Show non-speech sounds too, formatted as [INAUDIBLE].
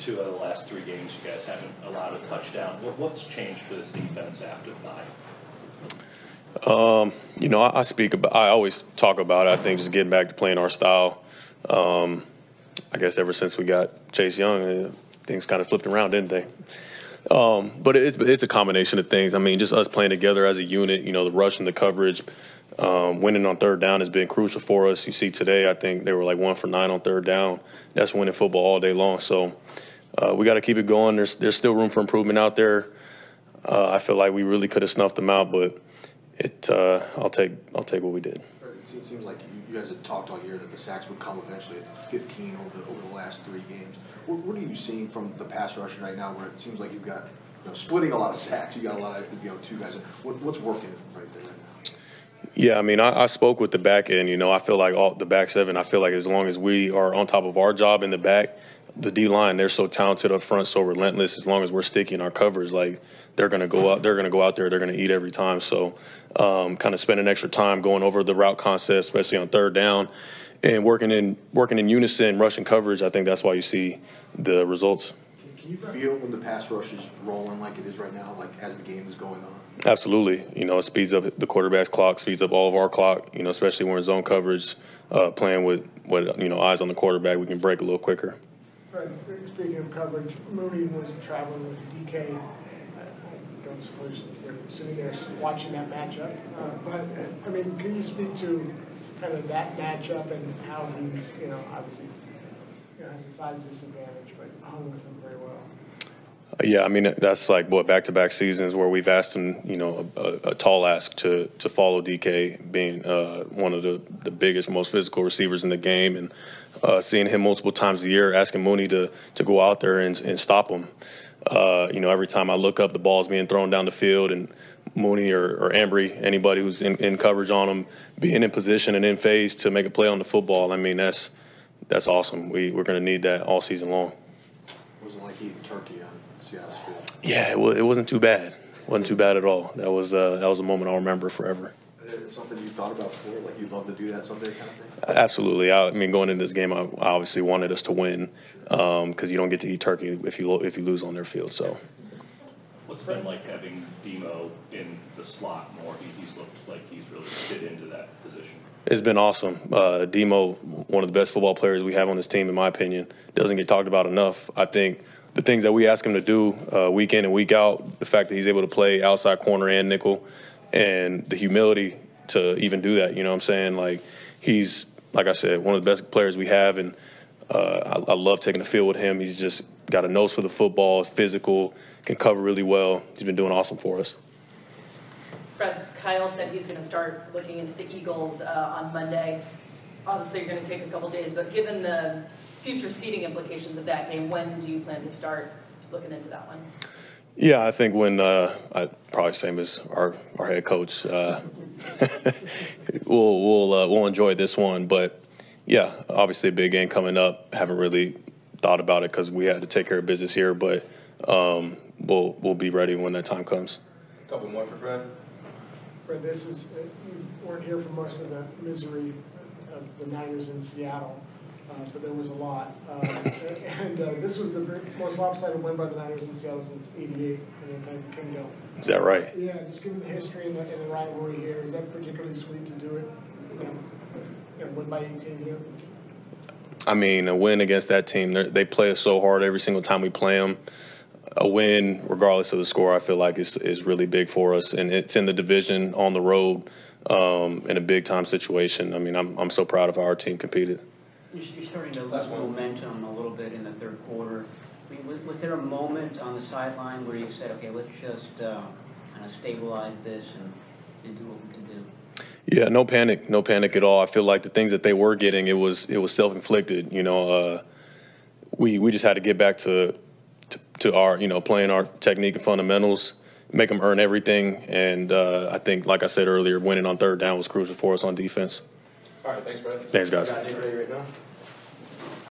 Two of the last three games, you guys haven't allowed a touchdown. What, what's changed for this defense after the bye? Um, you know, I, I, speak about. I always talk about. It. I think just getting back to playing our style. Um, I guess ever since we got Chase Young, uh, things kind of flipped around, didn't they? Um, but it's it's a combination of things. I mean, just us playing together as a unit. You know, the rush and the coverage. Um, winning on third down has been crucial for us. You see today, I think they were like one for nine on third down. That's winning football all day long. So uh, we got to keep it going. There's there's still room for improvement out there. Uh, I feel like we really could have snuffed them out, but it uh, I'll take I'll take what we did. It seems like you guys had talked all year that the sacks would come eventually at 15 over the, over the last three games. What, what, are you seeing from the pass rush right now, where it seems like you've got you know, splitting a lot of sacks, you got a lot of you know two guys. What, what's working right there? Right now? yeah, I mean, I, I, spoke with the back end. You know, I feel like all the back seven. I feel like as long as we are on top of our job in the back, the D line they're so talented up front, so relentless. As long as we're sticking our covers, like they're gonna go out, they're gonna go out there, they're gonna eat every time. So, um, kind of spending extra time going over the route concept, especially on third down, and working in working in unison, rushing coverage. I think that's why you see the results. Can you feel when the pass rush is rolling like it is right now, like as the game is going on? Absolutely. You know, it speeds up the quarterback's clock, speeds up all of our clock. You know, especially when we're in zone coverage, uh, playing with with you know eyes on the quarterback, we can break a little quicker. Fred, speaking of coverage, Mooney was traveling with DK. I don't suppose you're sitting there watching that matchup, uh, but I mean, can you speak to kind of that matchup and how he's, you know, obviously you know, has a size disadvantage, but hung with him very well. Yeah, I mean that's like what back-to-back seasons where we've asked him, you know, a, a tall ask to to follow DK, being uh, one of the, the biggest, most physical receivers in the game, and uh, seeing him multiple times a year, asking Mooney to to go out there and, and stop him. Uh, you know, every time I look up, the ball's being thrown down the field, and Mooney or, or Ambry, anybody who's in, in coverage on him, being in position and in phase to make a play on the football. I mean, that's that's awesome. We we're going to need that all season long. Was it like eating turkey on Seattle's field? Yeah, it, it wasn't too bad. It wasn't too bad at all. That was uh, that was a moment I'll remember forever. something you thought about before, like you'd love to do that someday, kind of thing. Absolutely. I, I mean, going into this game, I, I obviously wanted us to win because um, you don't get to eat turkey if you if you lose on their field. So. What's been like having Demo in the slot more? He, he's looked like he's really fit into that position. It's been awesome. Uh, Demo, one of the best football players we have on this team, in my opinion, doesn't get talked about enough. I think the things that we ask him to do uh, week in and week out, the fact that he's able to play outside corner and nickel, and the humility to even do that. You know what I'm saying? Like he's like I said, one of the best players we have, and uh, I, I, love taking the field with him. He's just got a nose for the football, physical, can cover really well. He's been doing awesome for us. Fred, Kyle said he's going to start looking into the Eagles uh, on Monday. Obviously, you're going to take a couple days, but given the future seeding implications of that game, when do you plan to start looking into that one? Yeah, I think when uh, I probably same as our our head coach, uh, [LAUGHS] we'll we'll uh, we'll enjoy this one. But yeah, obviously a big game coming up. Haven't really thought about it because we had to take care of business here, but um, we'll we'll be ready when that time comes. A couple more for Fred. Fred, this is you weren't here for most of the misery of the Niners in Seattle uh, but there was a lot. Uh, [LAUGHS] and uh, this was the most lopsided win by the Niners in Seattle since '88 in the United Kingdom. Is that right? Yeah, just given the history and the, and the rivalry here, is that particularly sweet to do it? You know, and win by 18 here. I mean, a win against that team, they play us so hard every single time we play them. A win, regardless of the score, I feel like is is really big for us, and it's in the division on the road um, in a big time situation. I mean, I'm I'm so proud of how our team competed. You're starting to lose momentum a little bit in the third quarter. I mean, was, was there a moment on the sideline where you said, okay, let's just uh, kind of stabilize this and, and do what we can do? Yeah, no panic, no panic at all. I feel like the things that they were getting, it was it was self inflicted. You know, uh, we we just had to get back to, to, to our you know playing our technique and fundamentals, make them earn everything. And uh, I think, like I said earlier, winning on third down was crucial for us on defense. All right, thanks, Brad. Thanks, guys.